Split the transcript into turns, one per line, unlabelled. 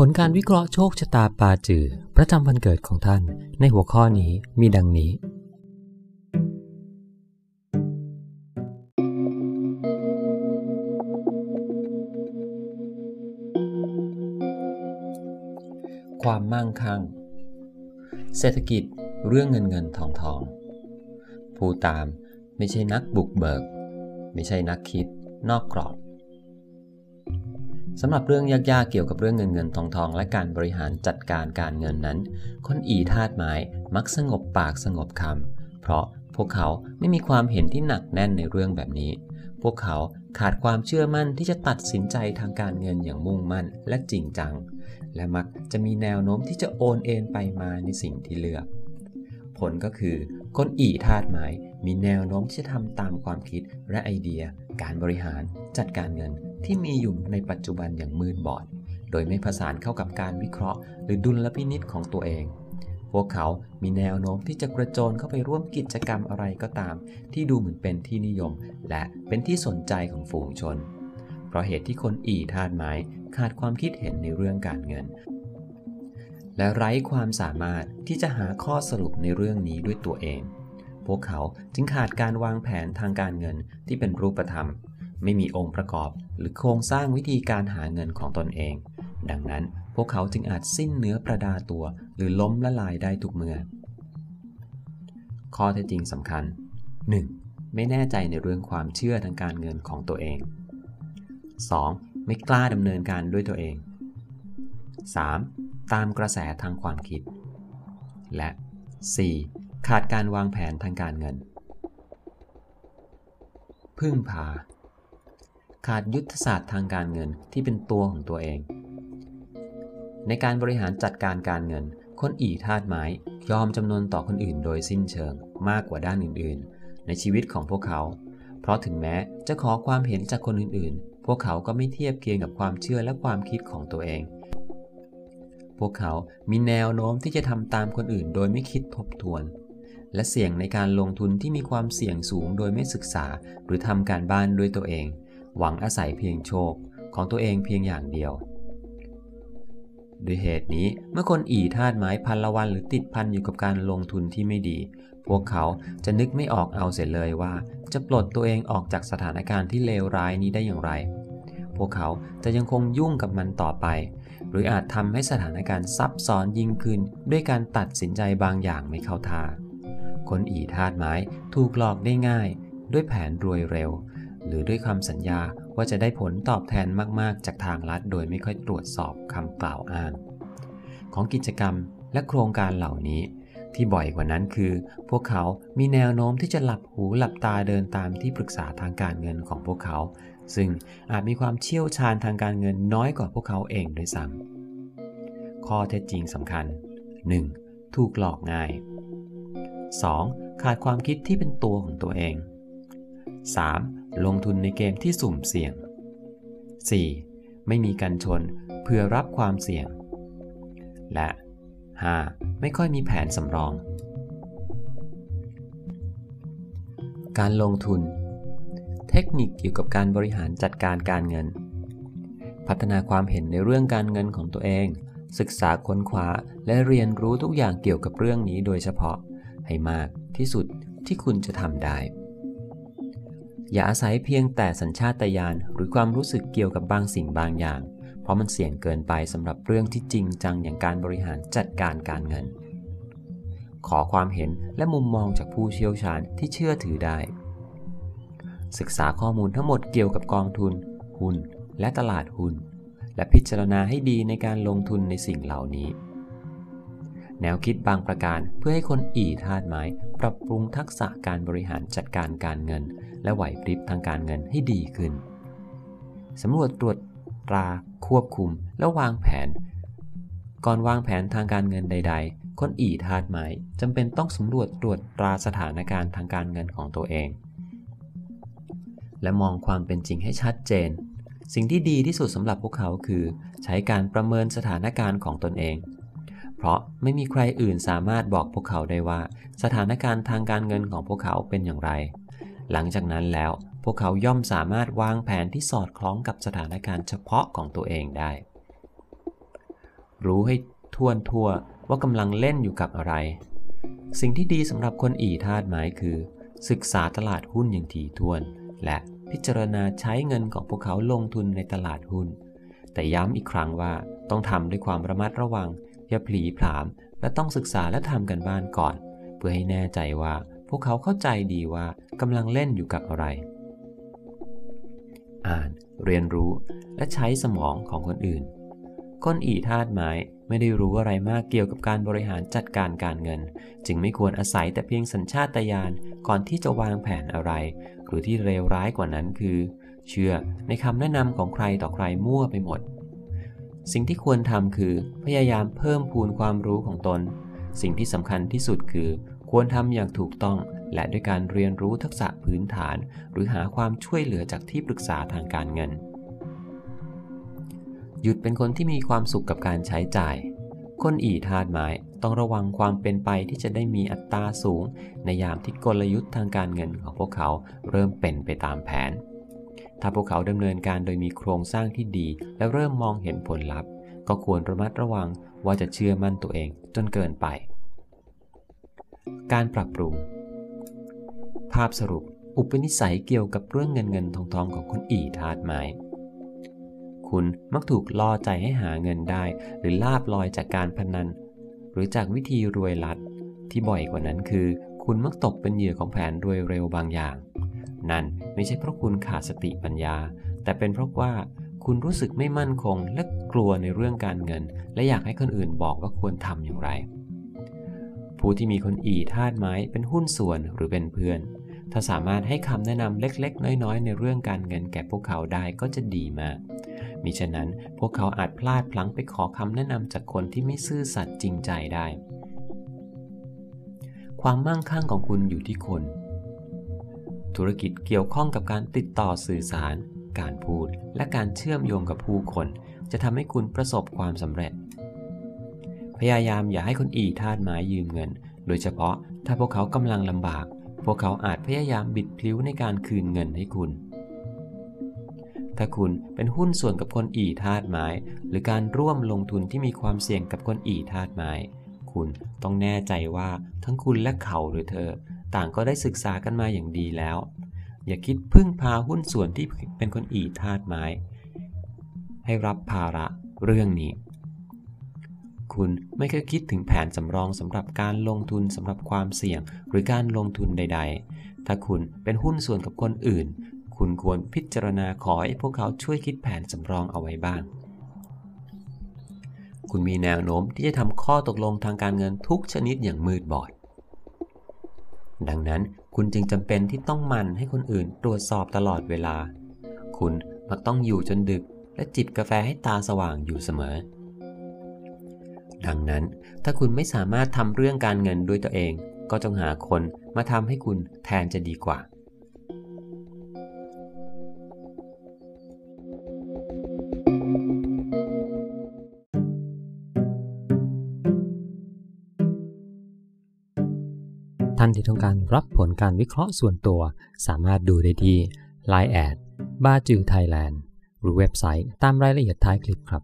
ผลการวิเคราะห์โชคชะตาปาจือ ประจำวันเกิดของท่านในหัวข้อนี้มีดังนี้
ความมั่งคั่ง เศรษฐกิจเรื่องเงินเงินทองทอง ผู้ตามไม่ใช่นักบุกเบิก ไม่ใช่นักคิดนอกกรอบ สำหรับเรื่องยากๆเกี่ยวกับเรื่องเงินเงินทองทองและการบริหารจัดการการเงินนั้น คนอีธาตุไม้มักสงบปากสงบคำเพราะพวกเขาไม่มีความเห็นที่หนักแน่นในเรื่องแบบนี้ พวกเขาขาดความเชื่อมั่นที่จะตัดสินใจทางการเงินอย่างมุ่งมั่นและจริงจัง และมักจะมีแนวโน้มที่จะโอนเอ็นไปมาในสิ่งที่เลือก ผลก็คือคนอีธาตุไม้มีแนวโน้มที่จะทำตามความคิดและไอเดีย การบริหารจัดการเงินที่มีอยู่ในปัจจุบันอย่างมืดบอด โดยไม่ผสานเข้ากับการวิเคราะห์ หรือดุลพินิษของตัวเอง พวกเขามีแนวโน้มที่จะกระโจนเข้าไปร่วมกิจกรรมอะไรก็ตาม ที่ดูเหมือนเป็นที่นิยม และเป็นที่สนใจของฝูงชน เพราะเหตุที่คนอีธาตุไม้ขาดความคิดเห็นในเรื่องการเงิน และไร้ความสามารถที่จะหาข้อสรุปในเรื่องนี้ด้วยตัวเอง พวกเขาจึงขาดการวางแผนทางการเงินที่เป็นรูปธรรม ไม่มีองค์ประกอบหรือโครงสร้างวิธีการหาเงินของตนเอง ดังนั้นพวกเขาจึงอาจสิ้นเนื้อประดาตัว หรือล้มละลายได้ทุกเมื่อ ข้อเท็จจริงสำคัญ 1. ไม่แน่ใจในเรื่องความเชื่อทางการเงินของตัวเอง 2. ไม่กล้าดำเนินการด้วยตัวเอง 3. ตามกระแสทางความคิด และ 4. ขาดการวางแผนทางการเงิน พึ่งพา ขาดยุทธศาสตร์ทางการเงินที่เป็นตัวของตัวเอง ในการบริหารจัดการการเงิน คนอีธาตุไม้ยอมจำนวนต่อคนอื่นโดยสิ้นเชิงมากกว่าด้านอื่นๆ ในชีวิตของพวกเขา เพราะถึงแม้จะขอความเห็นจากคนอื่นๆ พวกเขาก็ไม่เทียบเคียงกับความเชื่อและความคิดของตัวเอง พวกเขามีแนวโน้มที่จะทำตามคนอื่นโดยไม่คิดทบทวน และเสี่ยงในการลงทุนที่มีความเสี่ยงสูงโดยไม่ศึกษา หรือทำการบ้านด้วยตัวเอง หวังอาศัยเพียงโชคของตัวเองเพียงอย่างเดียวด้วยเหตุนี้เมื่อคนอีธาตุไม้พันละวันหรือติดพันอยู่กับการลงทุนที่ไม่ดี พวกเขาจะนึกไม่ออกเอาเสียเลยว่า จะปลดตัวเองออกจากสถานการณ์ที่เลวร้ายนี้ได้อย่างไร พวกเขาจะยังคงยุ่งกับมันต่อไป หรืออาจทำให้สถานการณ์ซับซ้อนยิ่งขึ้น ด้วยการตัดสินใจบางอย่างไม่เข้าท่า คนอีธาตุไม้ถูกหลอกได้ง่าย ด้วยแผนรวยเร็ว หรือด้วยคำสัญญาว่าจะได้ผลตอบแทนมาก ๆ จากทางรัฐโดยไม่ค่อยตรวจสอบคำกล่าวอ้าง ของกิจกรรมและโครงการเหล่านี้ที่บ่อยกว่านั้นคือ พวกเขามีแนวโน้มที่จะหลับหูหลับตาเดินตามที่ปรึกษาทางการเงินของพวกเขา ซึ่งอาจมีความเชี่ยวชาญทางการเงินน้อยกว่าพวกเขาเองด้วยซ้ำข้อเท็จจริงสำคัญ 1. ถูกหลอกง่าย 2. ขาดความคิดที่เป็นตัวของตัวเอง 3. ลงทุนในเกมที่สุ่มเสี่ยง 4. ไม่มีกันชนเพื่อรับความเสี่ยง และ 5. ไม่ค่อยมีแผนสำรอง การลงทุน ทคนิคเกี่ยวกับการบริหารจัดการการเงิน พัฒนาความเห็นในเรื่องการเงินของตัวเอง ศึกษาค้นคว้าและเรียนรู้ทุกอย่างเกี่ยวกับเรื่องนี้โดยเฉพาะ ให้มากที่สุดที่คุณจะทำได้ อย่าอาศัยเพียงแต่สัญชาตญาณหรือความรู้สึกเกี่ยวกับบางสิ่งบางอย่าง เพราะมันเสี่ยงเกินไปสำหรับเรื่องที่จริงจังอย่างการบริหารจัดการการเงิน ขอความเห็นและมุมมองจากผู้เชี่ยวชาญที่เชื่อถือได้ ศึกษาข้อมูลทั้งหมดเกี่ยวกับกองทุน หุ้น และตลาดหุ้น และพิจารณาให้ดีในการลงทุนในสิ่งเหล่านี้ แนวคิดบางประการเพื่อให้คนอีธาตุไม้ปรับปรุงทักษะการบริหารจัดการการเงิน และไหวพริบทางการเงินให้ดีขึ้นสำรวจตรวจตรา ควบคุม และวางแผน ก่อนวางแผนทางการเงินใด ๆ คนอีธาตุไม้จำเป็นต้องสำรวจตรวจตราสถานการณ์ทางการเงินของตัวเอง และมองความเป็นจริงให้ชัดเจน สิ่งที่ดีที่สุดสำหรับพวกเขาคือ ใช้การประเมินสถานการณ์ของตนเอง เพราะไม่มีใครอื่นสามารถบอกพวกเขาได้ว่า สถานการณ์ทางการเงินของพวกเขาเป็นอย่างไร หลังจากนั้นแล้วพวกเขาย่อมสามารถวางแผนที่สอดคล้องกับสถานการณ์เฉพาะของตัวเองได้ รู้ให้ทวนทั่วว่ากำลังเล่นอยู่กับอะไร สิ่งที่ดีสำหรับคนอีธาตุไม้คือ ศึกษาตลาดหุ้นอย่างถี่ถ้วน และพิจารณาใช้เงินของพวกเขาลงทุนในตลาดหุ้น แต่ย้ำอีกครั้งว่าต้องทำด้วยความระมัดระวัง อย่าผลีผลาม และต้องศึกษาและทำกันบ้านก่อน เพื่อให้แน่ใจว่าพวกเขาเข้าใจดีว่ากำลังเล่นอยู่กับอะไร อ่าน เรียนรู้ และใช้สมองของคนอื่น คนอีธาตุไม้ไม่ได้รู้อะไรมากเกี่ยวกับการบริหารจัดการการเงิน จึงไม่ควรอาศัยแต่เพียงสัญชาตญาณ ก่อนที่จะวางแผนอะไร หรือที่เลวร้ายกว่านั้นคือ เชื่อในคำแนะนำของใครต่อใครมั่วไปหมด สิ่งที่ควรทำคือพยายามเพิ่มพูนความรู้ของตน สิ่งที่สำคัญที่สุดคือ ควรทำอย่างถูกต้อง และด้วยการเรียนรู้ทักษะพื้นฐาน หรือหาความช่วยเหลือจากที่ปรึกษาทางการเงิน หยุดเป็นคนที่มีความสุขกับการใช้จ่าย คนอีธาตุไม้ ต้องระวังความเป็นไปที่จะได้มีอัตราสูง ในยามที่กลยุทธ์ทางการเงินของพวกเขาเริ่มเป็นไปตามแผน ถ้าพวกเขาดำเนินการโดยมีโครงสร้างที่ดี และเริ่มมองเห็นผลลัพธ์ ก็ควรระมัดระวังว่าจะเชื่อมั่นตัวเองจนเกินไป การปรับปรุง ภาพสรุป อุปนิสัยเกี่ยวกับเรื่องเงินเงินทองทองของคนอีธาตุไม้คุณมักถูกล่อใจให้หาเงินได้ หรือลาบลอยจากการพนัน หรือจากวิธีรวยลัด ที่บ่อยกว่านั้นคือ คุณมักตกเป็นเหยื่อของแผนรวยเร็วบางอย่าง นั่นไม่ใช่เพราะคุณขาดสติปัญญา แต่เป็นเพราะว่าคุณรู้สึกไม่มั่นคงและกลัวในเรื่องการเงิน และอยากให้คนอื่นบอกว่าควรทำอย่างไร ผู้ที่มีคนอีธาตุไม้เป็นหุ้นส่วนหรือเป็นเพื่อน ถ้าสามารถให้คำแนะนำเล็กๆ น้อยๆ ในเรื่องการเงินแก่พวกเขาได้ก็จะดีมาก มิฉะนั้นพวกเขาอาจพลาดพลั้งไปขอคำแนะนำจากคนที่ไม่ซื่อสัตย์จริงใจได้ ความมั่งคั่งของคุณอยู่ที่คน ธุรกิจเกี่ยวข้องกับการติดต่อสื่อสาร การพูด และการเชื่อมโยงกับผู้คน จะทำให้คุณประสบความสำเร็จ พยายามอย่าให้คนอีทาดไม้ยืมเงิน โดยเฉพาะถ้าพวกเขากำลังลำบาก พวกเขาอาจพยายามบิดพลิ้วในการคืนเงินให้คุณ ถ้าคุณเป็นหุ้นส่วนกับคนอีธาตุไม้ หรือการร่วมลงทุนที่มีความเสี่ยงกับคนอีธาตุไม้ คุณต้องแน่ใจว่าทั้งคุณและเขาหรือเธอ ต่างก็ได้ศึกษากันมาอย่างดีแล้ว อย่าคิดพึ่งพาหุ้นส่วนที่เป็นคนอีธาตุไม้ ให้รับภาระเรื่องนี้ คุณไม่เคยคิดถึงแผนสำรองสำหรับการลงทุนสำหรับความเสี่ยงหรือการลงทุนใด ๆ ถ้าคุณเป็นหุ้นส่วนกับคนอื่น คุณควรพิจารณาขอให้พวกเขาช่วยคิดแผนสำรองเอาไว้บ้าง คุณมีแนวโน้มที่จะทำข้อตกลงทางการเงินทุกชนิดอย่างมืดบอด ดังนั้นคุณจึงจำเป็นที่ต้องมันให้คนอื่นตรวจสอบตลอดเวลา คุณมักต้องอยู่จนดึกและจิบกาแฟให้ตาสว่างอยู่เสมอ ดังนั้นถ้าคุณไม่สามารถทำเรื่องการเงินด้วยตัวเอง ก็จงหาคนมาทำให้คุณแทนจะดีกว่าา
นที่ต้องการรับผลการวิเคราะห์ส่วนตัว สามารถดูได้ที่ Line แอดบาจือไทยแลนด์หรือเว็บไซต์ตามรายละเอียดท้ายคลิปครับ